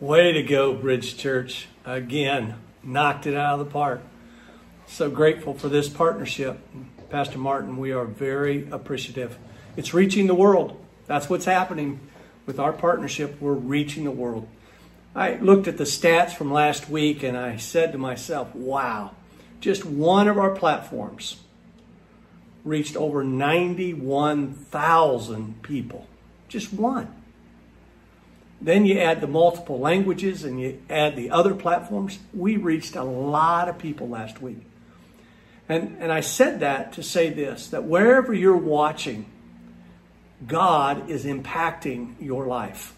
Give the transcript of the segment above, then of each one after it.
Way to go, Bridge Church. Again, knocked it out of the park. So grateful for this partnership. Pastor Martin, we are very appreciative. It's reaching the world. That's what's happening with our partnership. We're reaching the world. I looked at the stats from last week and I said to myself, wow, just one of our platforms reached over 91,000 people. Just one. Then you add the multiple languages and you add the other platforms. We reached a lot of people last week. And, and I said that to say this that wherever you're watching, God is impacting your life.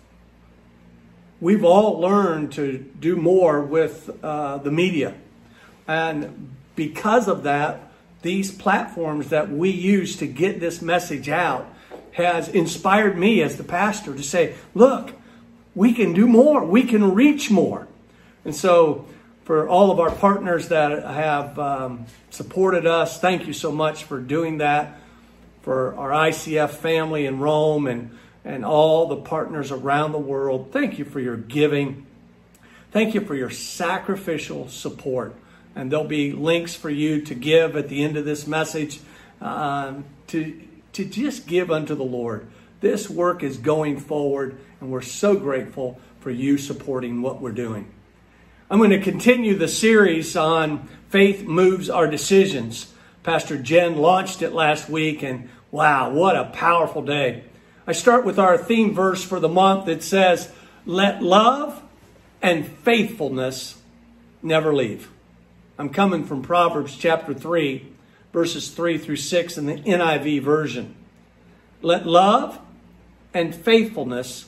We've all learned to do more with uh, the media. And because of that, these platforms that we use to get this message out has inspired me as the pastor to say, look, we can do more. We can reach more. And so, for all of our partners that have um, supported us, thank you so much for doing that. For our ICF family in Rome and, and all the partners around the world, thank you for your giving. Thank you for your sacrificial support. And there'll be links for you to give at the end of this message um, to, to just give unto the Lord. This work is going forward, and we're so grateful for you supporting what we're doing. I'm going to continue the series on Faith Moves Our Decisions. Pastor Jen launched it last week, and wow, what a powerful day. I start with our theme verse for the month that says, Let love and faithfulness never leave. I'm coming from Proverbs chapter 3, verses 3 through 6 in the NIV version. Let love and faithfulness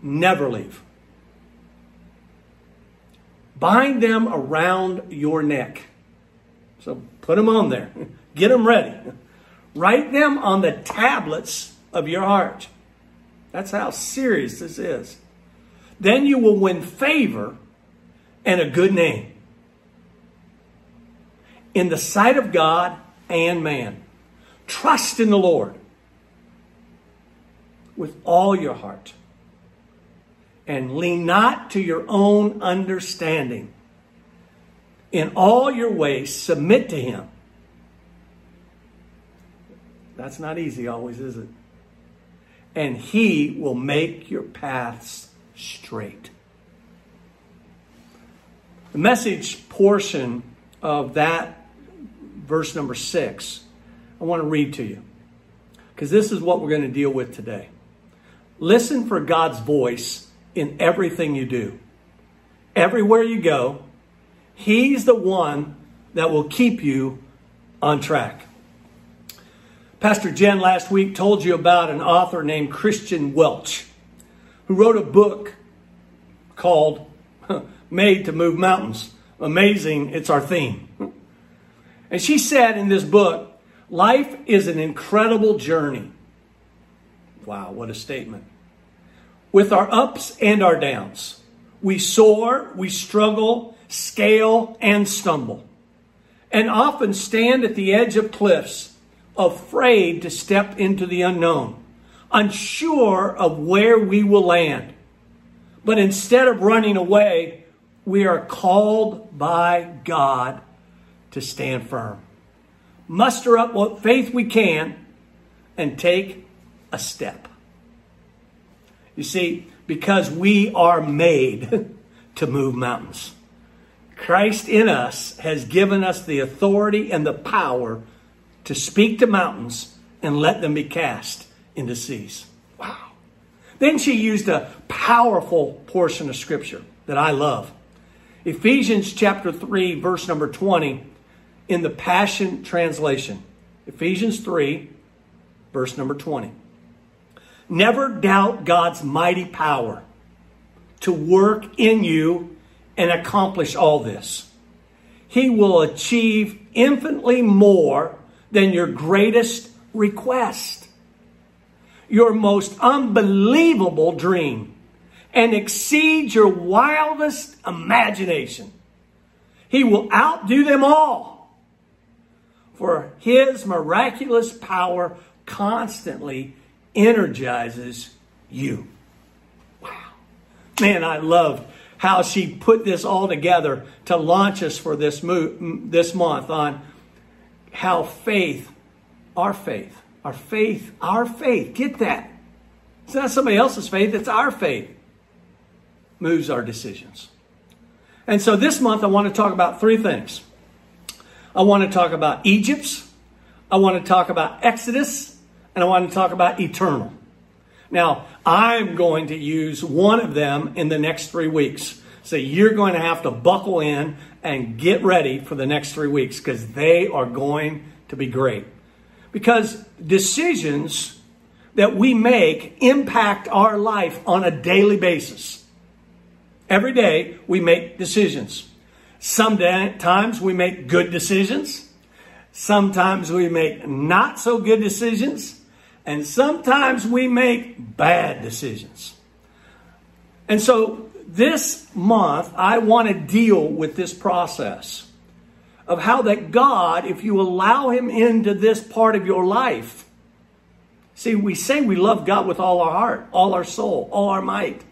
never leave. Bind them around your neck. So put them on there. Get them ready. Write them on the tablets of your heart. That's how serious this is. Then you will win favor and a good name in the sight of God and man. Trust in the Lord with all your heart. And lean not to your own understanding. In all your ways, submit to Him. That's not easy, always, is it? And He will make your paths straight. The message portion of that verse number six, I want to read to you because this is what we're going to deal with today. Listen for God's voice in everything you do. Everywhere you go, He's the one that will keep you on track. Pastor Jen last week told you about an author named Kristen Welch who wrote a book called Made to Move Mountains. Amazing, it's our theme. And she said in this book, life is an incredible journey. Wow, what a statement with our ups and our downs. We soar, we struggle, scale, and stumble, and often stand at the edge of cliffs, afraid to step into the unknown, unsure of where we will land. But instead of running away, we are called by God to stand firm. Muster up what faith we can and take a step. You see, because we are made to move mountains. Christ in us has given us the authority and the power to speak to mountains and let them be cast into seas. Wow. Then she used a powerful portion of scripture that I love. Ephesians chapter 3, verse number 20, in the Passion Translation. Ephesians 3, verse number 20. Never doubt God's mighty power to work in you and accomplish all this. He will achieve infinitely more than your greatest request, your most unbelievable dream, and exceed your wildest imagination. He will outdo them all. For his miraculous power constantly energizes you. Wow. Man, I love how she put this all together to launch us for this, mo- this month on how faith, our faith, our faith, our faith, get that. It's not somebody else's faith, it's our faith, moves our decisions. And so this month I want to talk about three things. I want to talk about Egypt's, I want to talk about Exodus, and I want to talk about eternal. Now, I'm going to use one of them in the next three weeks. So you're going to have to buckle in and get ready for the next three weeks because they are going to be great. Because decisions that we make impact our life on a daily basis. Every day we make decisions. Sometimes we make good decisions. Sometimes we make not so good decisions. And sometimes we make bad decisions. And so this month, I want to deal with this process of how that God, if you allow Him into this part of your life, see, we say we love God with all our heart, all our soul, all our might.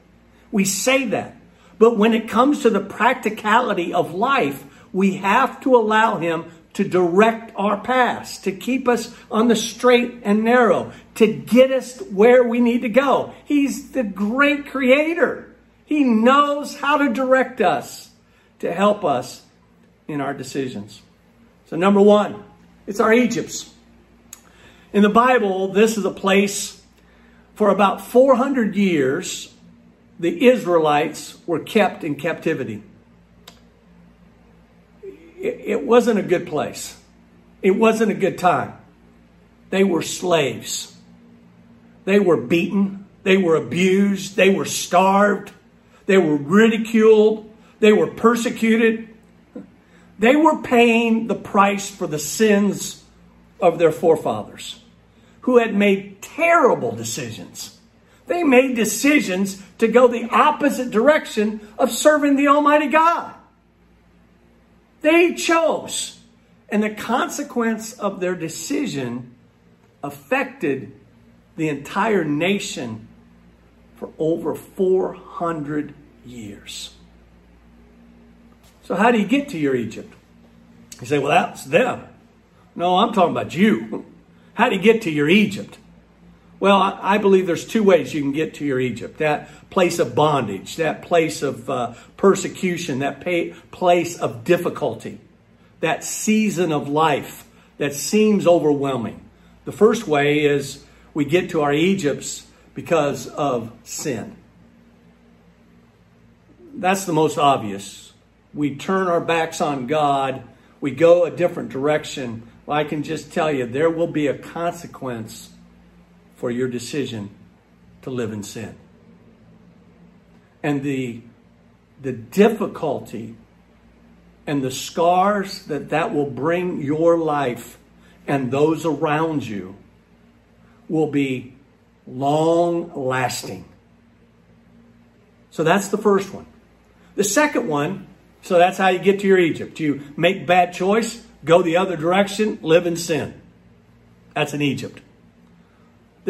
We say that. But when it comes to the practicality of life, we have to allow Him to direct our paths, to keep us on the straight and narrow, to get us where we need to go. He's the great creator. He knows how to direct us to help us in our decisions. So, number one, it's our Egypts. In the Bible, this is a place for about 400 years, the Israelites were kept in captivity. It wasn't a good place. It wasn't a good time. They were slaves. They were beaten. They were abused. They were starved. They were ridiculed. They were persecuted. They were paying the price for the sins of their forefathers who had made terrible decisions. They made decisions to go the opposite direction of serving the Almighty God. They chose. And the consequence of their decision affected the entire nation for over 400 years. So, how do you get to your Egypt? You say, well, that's them. No, I'm talking about you. How do you get to your Egypt? Well, I believe there's two ways you can get to your Egypt that place of bondage, that place of uh, persecution, that pay, place of difficulty, that season of life that seems overwhelming. The first way is we get to our Egypts because of sin that's the most obvious. We turn our backs on God, we go a different direction. Well, I can just tell you, there will be a consequence for your decision to live in sin. And the, the difficulty and the scars that that will bring your life and those around you will be long lasting. So that's the first one. The second one, so that's how you get to your Egypt. You make bad choice, go the other direction, live in sin. That's an Egypt.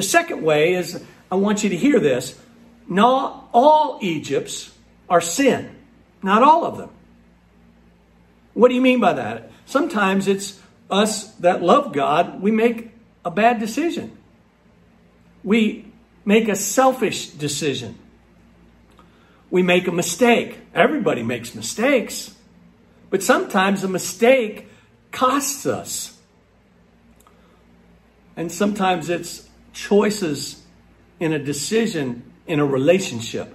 The second way is, I want you to hear this. Not all Egypts are sin. Not all of them. What do you mean by that? Sometimes it's us that love God, we make a bad decision. We make a selfish decision we make a mistake. Everybody makes mistakes. But sometimes a mistake costs us. And sometimes it's choices in a decision in a relationship.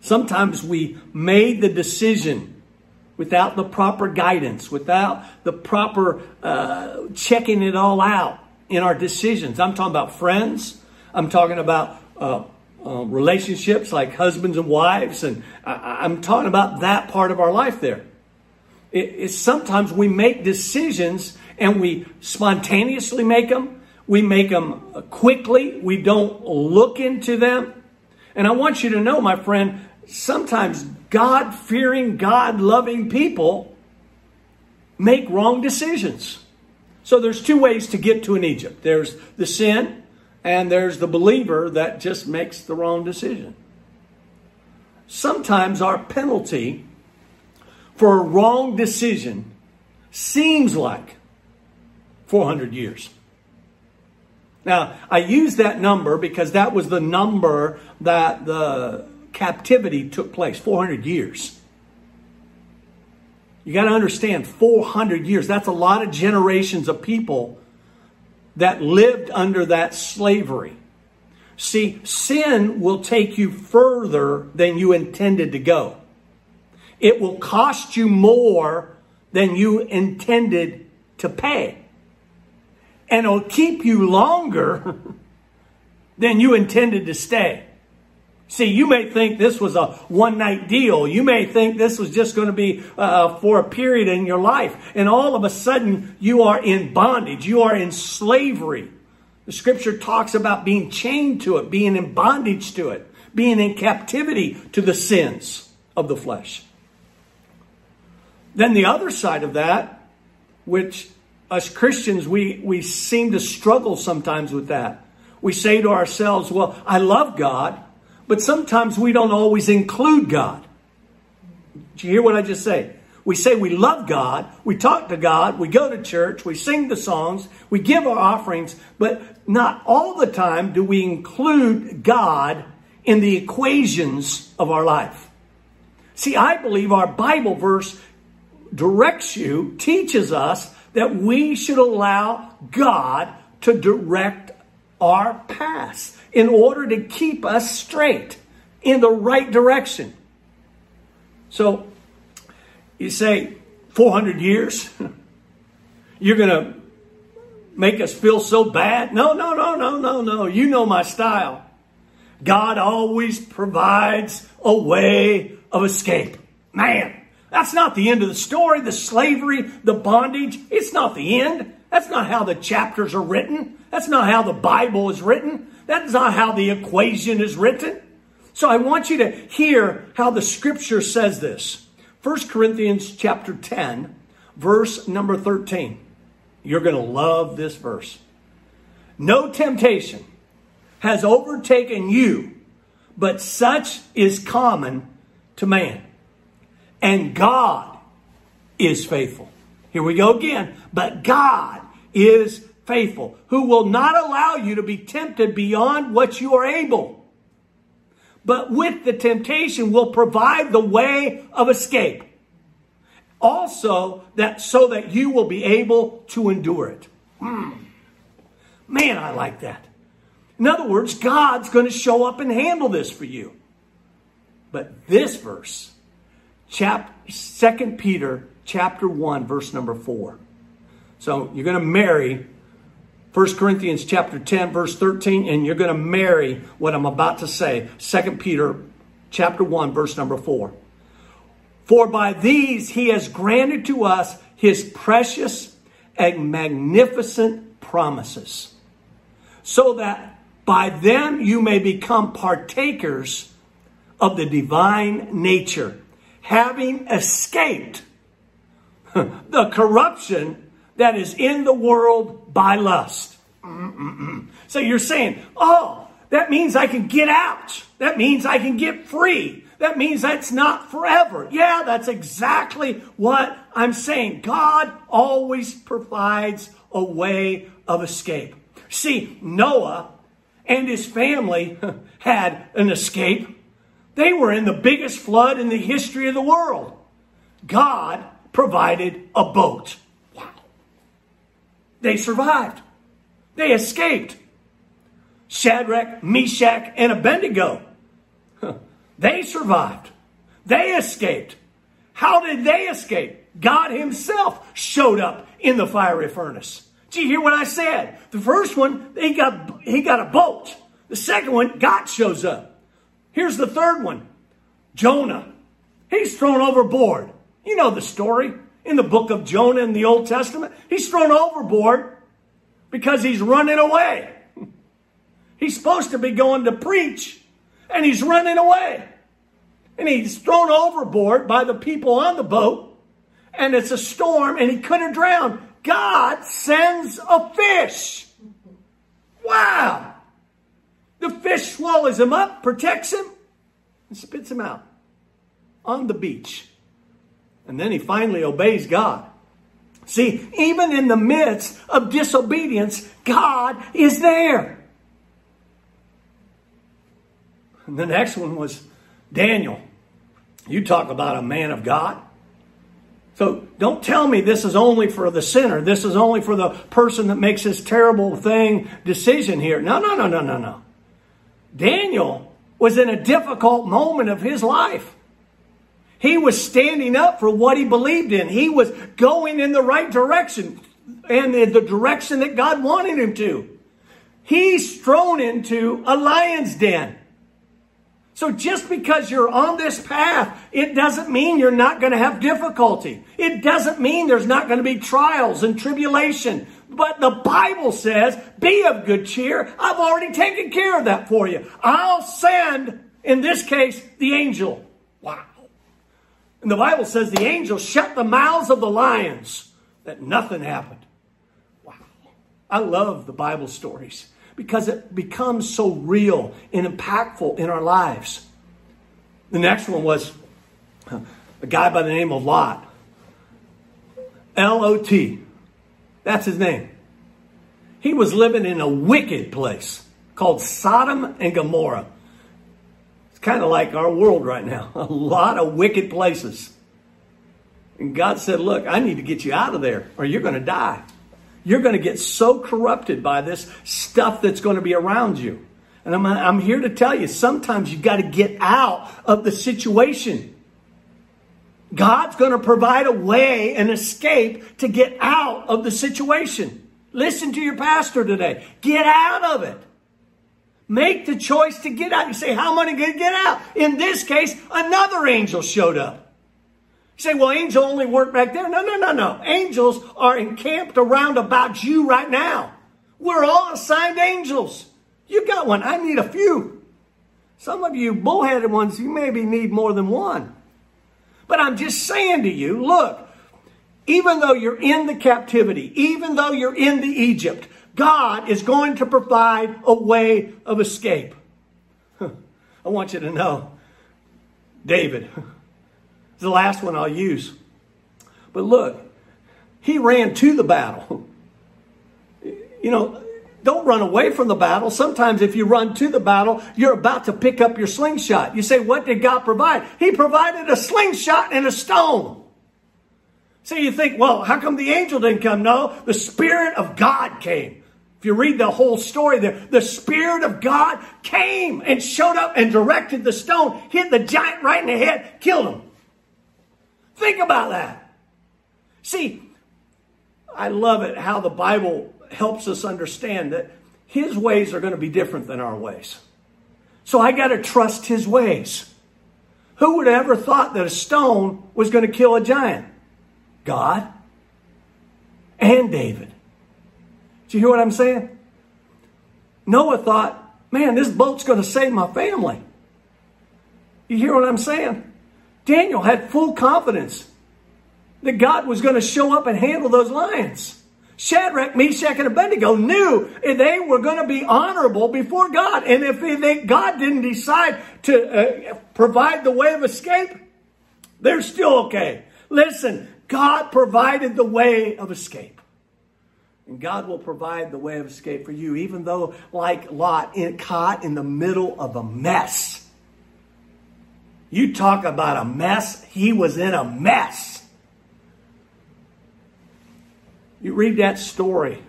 Sometimes we made the decision without the proper guidance, without the proper uh, checking it all out in our decisions. I'm talking about friends. I'm talking about uh, uh, relationships like husbands and wives, and I, am talking about that part of our life there. It, it's sometimes we make decisions and we spontaneously make them. We make them quickly. We don't look into them. And I want you to know, my friend, sometimes God fearing, God loving people make wrong decisions. So there's two ways to get to an Egypt. There's the sin and there's the believer that just makes the wrong decision. sometimes our penalty for a wrong decision seems like 400 years. Now, I use that number because that was the number that the captivity took place 400 years. You got to understand 400 years. That's a lot of generations of people that lived under that slavery. See, sin will take you further than you intended to go. It will cost you more than you intended to pay. And it'll keep you longer than you intended to stay. See, you may think this was a one night deal. You may think this was just going to be uh, for a period in your life. And all of a sudden, you are in bondage. You are in slavery. The scripture talks about being chained to it, being in bondage to it, being in captivity to the sins of the flesh. Then the other side of that, which us Christians, we, we seem to struggle sometimes with that. We say to ourselves, well, I love God, but sometimes we don't always include God. Do you hear what I just say? We say we love God, we talk to God, we go to church, we sing the songs, we give our offerings, but not all the time do we include God in the equations of our life. See, I believe our Bible verse directs you, teaches us that we should allow God to direct our paths in order to keep us straight in the right direction. So, you say 400 years? You're going to make us feel so bad? No, no, no, no, no, no. You know my style. God always provides a way of escape. Man, that's not the end of the story. The slavery, the bondage, it's not the end. That's not how the chapters are written. That's not how the Bible is written. That's not how the equation is written. So I want you to hear how the scripture says this. 1 Corinthians chapter 10, verse number 13. You're going to love this verse. No temptation has overtaken you, but such is common to man. And God is faithful. Here we go again. But God is faithful, who will not allow you to be tempted beyond what you are able but with the temptation will provide the way of escape. Also, that so that you will be able to endure it. Hmm. Man, I like that. In other words, God's going to show up and handle this for you. But this verse, chap, 2 Peter chapter 1, verse number 4. So you're going to marry 1 Corinthians chapter 10 verse 13 and you're going to marry what I'm about to say. 2 Peter chapter 1 verse number 4. For by these he has granted to us his precious and magnificent promises, so that by them you may become partakers of the divine nature, having escaped the corruption that is in the world by lust. Mm-mm-mm. So you're saying, oh, that means I can get out. That means I can get free. That means that's not forever. Yeah, that's exactly what I'm saying. God always provides a way of escape. See, Noah and his family had an escape. They were in the biggest flood in the history of the world. God provided a boat. They survived. They escaped. Shadrach, Meshach, and Abednego. They survived. They escaped. How did they escape? God Himself showed up in the fiery furnace. Did you hear what I said? The first one, he got, he got a boat. The second one, God shows up. Here's the third one Jonah. He's thrown overboard. You know the story in the book of Jonah in the Old Testament. He's thrown overboard because he's running away. He's supposed to be going to preach and he's running away. And he's thrown overboard by the people on the boat and it's a storm and he could have drowned. God sends a fish. Wow. The fish swallows him up, protects him, and spits him out. on the beach. And then he finally obeys God. See, even in the midst of disobedience, God is there. And the next one was Daniel. You talk about a man of God. So don't tell me this is only for the sinner. This is only for the person that makes this terrible thing decision here. No, no, no, no, no, no. Daniel was in a difficult moment of his life. He was standing up for what he believed in. He was going in the right direction and in the direction that God wanted him to. He's thrown into a lion's den. So just because you're on this path, it doesn't mean you're not going to have difficulty. It doesn't mean there's not going to be trials and tribulation. But the Bible says, be of good cheer. I've already taken care of that for you. I'll send, in this case, the angel. Wow. And the Bible says the angel shut the mouths of the lions, that nothing happened. Wow. I love the Bible stories because it becomes so real and impactful in our lives. The next one was a guy by the name of Lot. L O T. That's his name. He was living in a wicked place called Sodom and Gomorrah. It's kind of like our world right now a lot of wicked places. And God said, Look, I need to get you out of there or you're going to die. You're going to get so corrupted by this stuff that's going to be around you. And I'm, I'm here to tell you, sometimes you've got to get out of the situation. God's going to provide a way, an escape to get out of the situation. Listen to your pastor today. Get out of it. Make the choice to get out. You say, how am I going to get out? In this case, another angel showed up. You say, well, angel only work back there. No, no, no, no. Angels are encamped around about you right now. We're all assigned angels. You got one. I need a few. Some of you bullheaded ones, you maybe need more than one. But I'm just saying to you, look, even though you're in the captivity, even though you're in the Egypt, God is going to provide a way of escape. I want you to know, David. The last one I'll use. But look, he ran to the battle. You know, don't run away from the battle. Sometimes if you run to the battle, you're about to pick up your slingshot. You say, what did God provide? He provided a slingshot and a stone. So you think, well, how come the angel didn't come? No, the Spirit of God came. If you read the whole story there, the Spirit of God came and showed up and directed the stone, hit the giant right in the head, killed him. Think about that. See, I love it how the Bible helps us understand that his ways are going to be different than our ways. So I got to trust his ways. Who would have ever thought that a stone was going to kill a giant? God and David. Do you hear what I'm saying? Noah thought, man, this boat's going to save my family. You hear what I'm saying? Daniel had full confidence that God was going to show up and handle those lions. Shadrach, Meshach, and Abednego knew they were going to be honorable before God. And if they, think God didn't decide to uh, provide the way of escape, they're still okay. Listen, God provided the way of escape. And God will provide the way of escape for you, even though, like Lot, in, caught in the middle of a mess. You talk about a mess. He was in a mess. You read that story.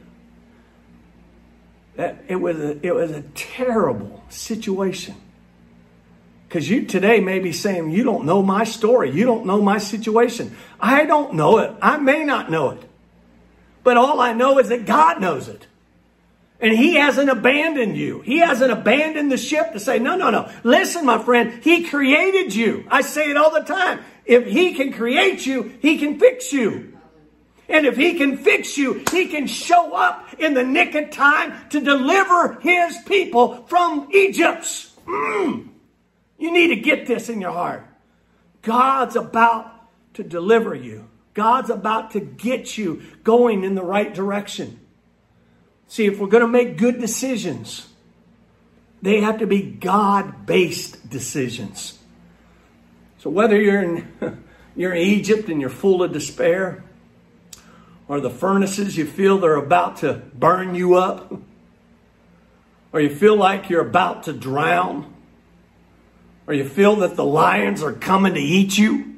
That it was a, it was a terrible situation. Because you today may be saying, You don't know my story. You don't know my situation. I don't know it. I may not know it. But all I know is that God knows it. And he hasn't abandoned you. He hasn't abandoned the ship to say, no, no, no. Listen, my friend, he created you. I say it all the time. If he can create you, he can fix you. And if he can fix you, he can show up in the nick of time to deliver his people from Egypt. Mm. You need to get this in your heart. God's about to deliver you. God's about to get you going in the right direction. See, if we're going to make good decisions, they have to be God based decisions. So So whether you're in, you're in Egypt and you're full of despair, or the furnaces you feel they're about to burn you up, or you feel like you're about to drown, or you feel that the lions are coming to eat you,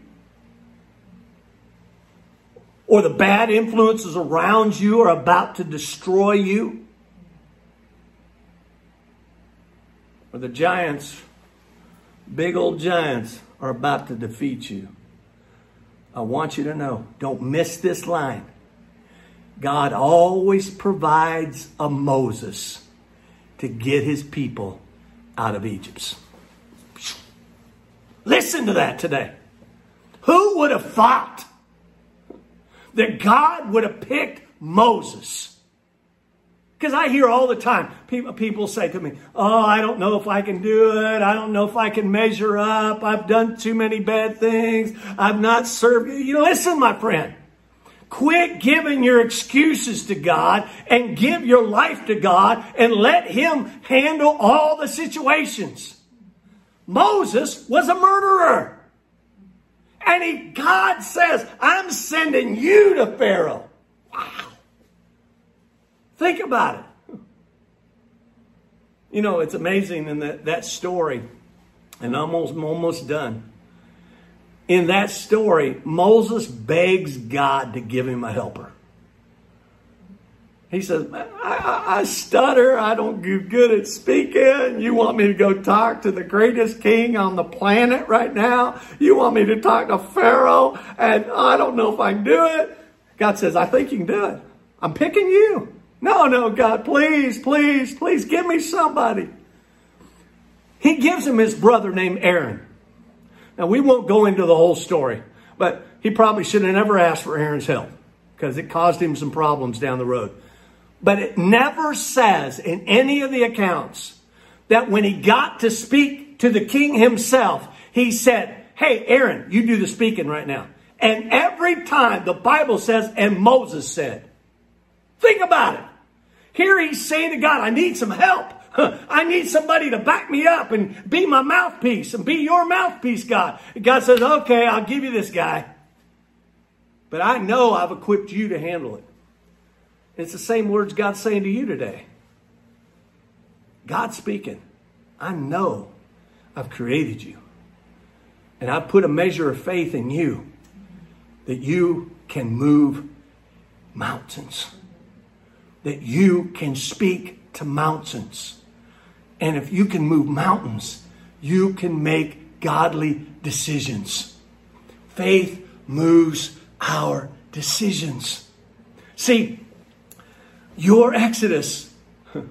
or the bad influences around you are about to destroy you, or the giants, big old giants, are about to defeat you. I want you to know don't miss this line. God always provides a Moses to get his people out of Egypt. Listen to that today. Who would have thought that God would have picked Moses? Because I hear all the time people, say to me, Oh, I don't know if I can do it. I don't know if I can measure up. I've done too many bad things. I've not served. You listen, my friend. Quit giving your excuses to God and give your life to God and let Him handle all the situations. Moses was a murderer. And he, God says, I'm sending you to Pharaoh. Wow. Think about it. You know, it's amazing in that, that story, and I'm almost, I'm almost done in that story, Moses begs God to give him a helper. He says, I, I, I, stutter. I don't do good at speaking. You want me to go talk to the greatest king on the planet right now? You want me to talk to Pharaoh? And I don't know if I can do it. God says, I think you can do it. I'm picking you. No, no, God, please, please, please give me somebody. He gives him his brother named Aaron. Now, we won't go into the whole story, but he probably should have never asked for Aaron's help because it caused him some problems down the road. But it never says in any of the accounts that when he got to speak to the king himself, he said, Hey, Aaron, you do the speaking right now. And every time the Bible says, and Moses said, think about it. Here he's saying to God, I need some help. I need somebody to back me up and be my mouthpiece and be your mouthpiece, God. And God says, okay, I'll give you this guy. But I know I've equipped you to handle it. It's the same words God's saying to you today. God's speaking. I know I've created you. And I've put a measure of faith in you that you can move mountains, that you can speak to mountains. And if you can move mountains, you can make godly decisions. Faith moves our decisions. See, your exodus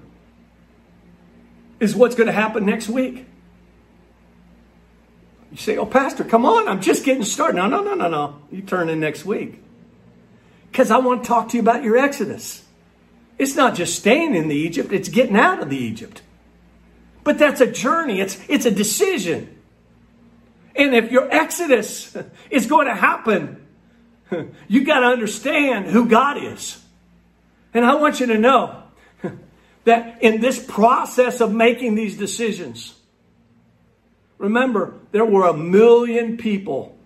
is what's going to happen next week. You say, Oh, Pastor, come on, I'm just getting started. No, no, no, no, no. You turn in next week. Because I want to talk to you about your exodus. It's not just staying in the Egypt, it's getting out of the Egypt. But that's a journey, it's, it's a decision. And if your exodus is going to happen, you got to understand who God is. And I want you to know that in this process of making these decisions, remember, there were a million people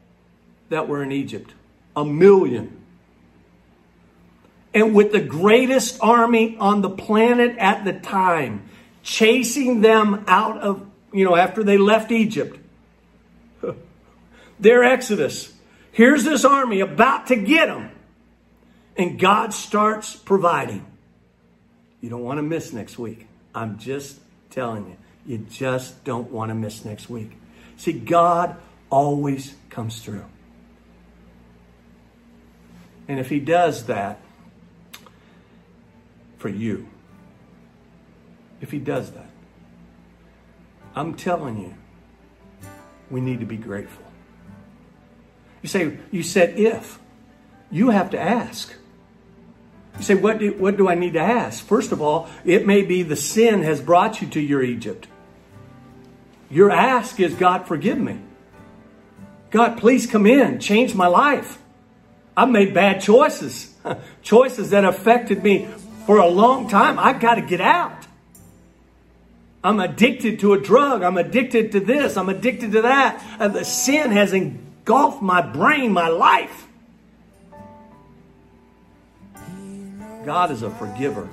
that were in Egypt. A million. And with the greatest army on the planet at the time, chasing them out of, you know, after they left Egypt. Their exodus. Here's this army about to get them. And God starts providing. You don't want to miss next week. I'm just telling you. You just don't want to miss next week. See, God always comes through. And if He does that for you, if he does that. I'm telling you, we need to be grateful. You say, you said if. You have to ask. You say, what do, what do I need to ask? First of all, it may be the sin has brought you to your Egypt. Your ask is, God, forgive me. God, please come in, change my life. I've made bad choices, choices that affected me for a long time. I've got to get out. I'm addicted to a drug. I'm addicted to this. I'm addicted to that. And the sin has engulfed my brain, my life. God is a forgiver.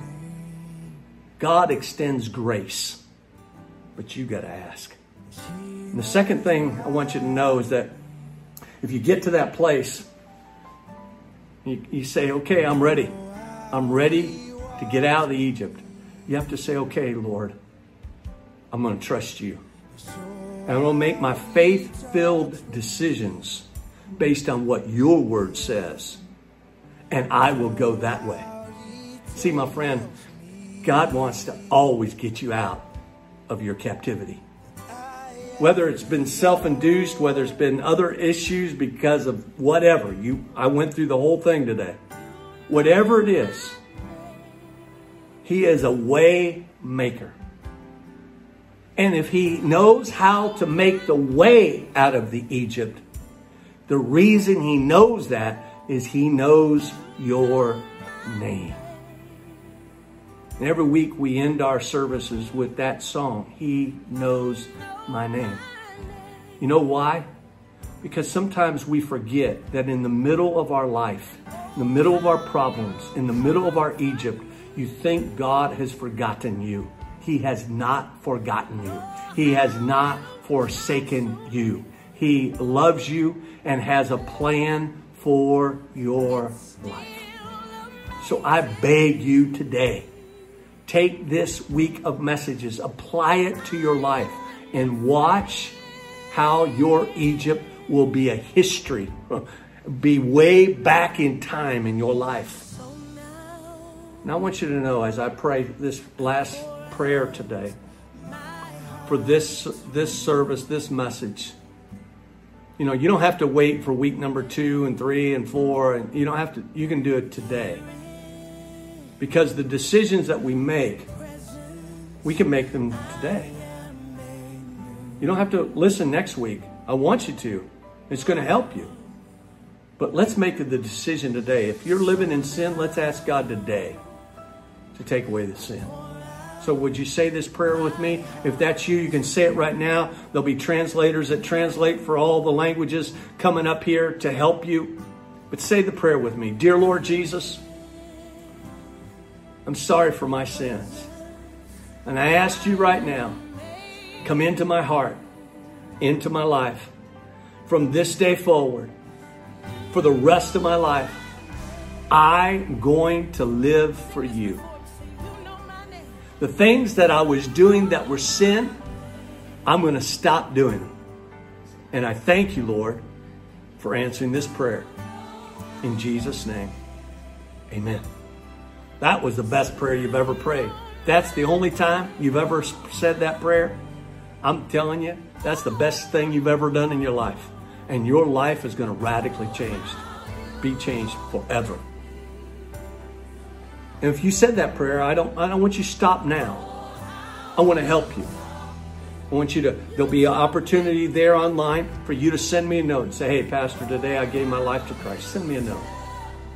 God extends grace. But you got to ask. And the second thing I want you to know is that if you get to that place, you, you say, okay, I'm ready. I'm ready to get out of Egypt. You have to say, okay, Lord, I'm going to trust you. And I'm going to make my faith filled decisions based on what your word says. And I will go that way. See, my friend, God wants to always get you out of your captivity. Whether it's been self-induced, whether it's been other issues because of whatever. You I went through the whole thing today. Whatever it is, he is a way maker. And if he knows how to make the way out of the Egypt, the reason he knows that is he knows your name. And every week we end our services with that song, He Knows My Name. You know why? Because sometimes we forget that in the middle of our life, in the middle of our problems, in the middle of our Egypt, you think God has forgotten you. He has not forgotten you. He has not forsaken you. He loves you and has a plan for your life. So I beg you today, take this week of messages, apply it to your life, and watch how your Egypt will be a history, be way back in time in your life. Now I want you to know as I pray this last prayer today for this this service, this message. You know, you don't have to wait for week number 2 and 3 and 4 and you don't have to you can do it today. Because the decisions that we make we can make them today. You don't have to listen next week. I want you to. It's going to help you. But let's make the decision today. If you're living in sin, let's ask God today to take away the sin. So, would you say this prayer with me? If that's you, you can say it right now. There'll be translators that translate for all the languages coming up here to help you. But say the prayer with me Dear Lord Jesus, I'm sorry for my sins. And I ask you right now, come into my heart, into my life. From this day forward, for the rest of my life, I'm going to live for you. The things that I was doing that were sin, I'm going to stop doing them. And I thank you, Lord, for answering this prayer. In Jesus' name, amen. That was the best prayer you've ever prayed. That's the only time you've ever said that prayer. I'm telling you, that's the best thing you've ever done in your life. And your life is going to radically change, be changed forever. And if you said that prayer, I don't, I don't want you to stop now. I want to help you. I want you to, there'll be an opportunity there online for you to send me a note and say, hey, Pastor, today I gave my life to Christ. Send me a note.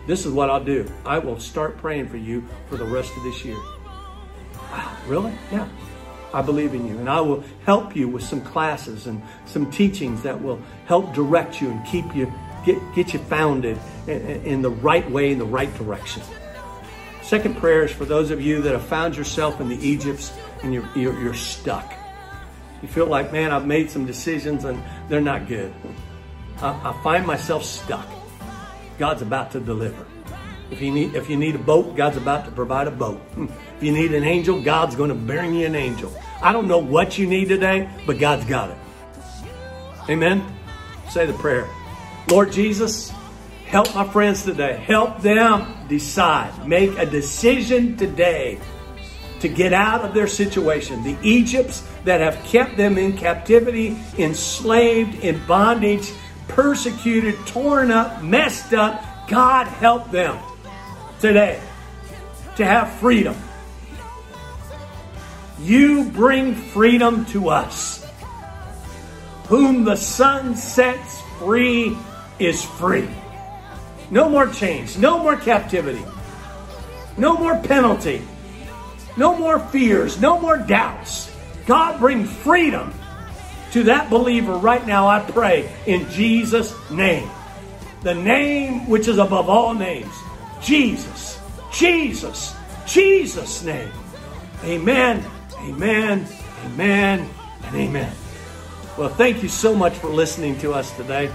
This is what I'll do. I will start praying for you for the rest of this year. Wow, really? Yeah. I believe in you. And I will help you with some classes and some teachings that will help direct you and keep you, get, get you founded in, in the right way, in the right direction. Second prayer is for those of you that have found yourself in the Egypts and you're, you're, you're stuck. You feel like, man, I've made some decisions and they're not good. I, I find myself stuck. God's about to deliver. If you need if you need a boat, God's about to provide a boat. If you need an angel, God's going to bring you an angel. I don't know what you need today, but God's got it. Amen. Say the prayer. Lord Jesus, Help my friends today. Help them decide. Make a decision today to get out of their situation. The Egypts that have kept them in captivity, enslaved, in bondage, persecuted, torn up, messed up. God help them today to have freedom. You bring freedom to us. Whom the Son sets free is free. No more chains. No more captivity. No more penalty. No more fears. No more doubts. God, bring freedom to that believer right now, I pray, in Jesus' name. The name which is above all names. Jesus. Jesus. Jesus' name. Amen. Amen. Amen. And amen. Well, thank you so much for listening to us today.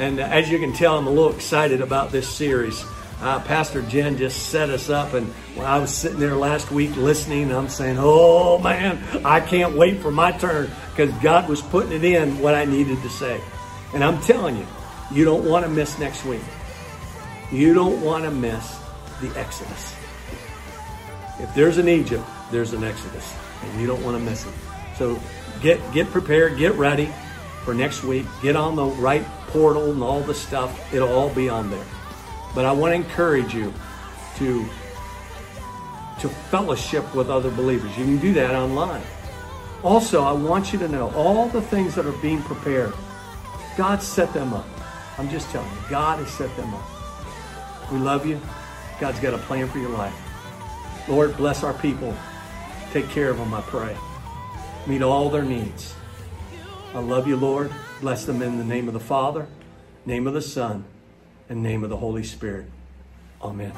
And as you can tell, I'm a little excited about this series. Uh, Pastor Jen just set us up, and when I was sitting there last week listening, I'm saying, "Oh man, I can't wait for my turn," because God was putting it in what I needed to say. And I'm telling you, you don't want to miss next week. You don't want to miss the Exodus. If there's an Egypt, there's an Exodus, and you don't want to miss it. So get get prepared, get ready for next week. Get on the right portal and all the stuff. It'll all be on there. But I want to encourage you to to fellowship with other believers. You can do that online. Also, I want you to know all the things that are being prepared. God set them up. I'm just telling you, God has set them up. We love you. God's got a plan for your life. Lord, bless our people. Take care of them, I pray. Meet all their needs. I love you, Lord. Bless them in the name of the Father, name of the Son, and name of the Holy Spirit. Amen.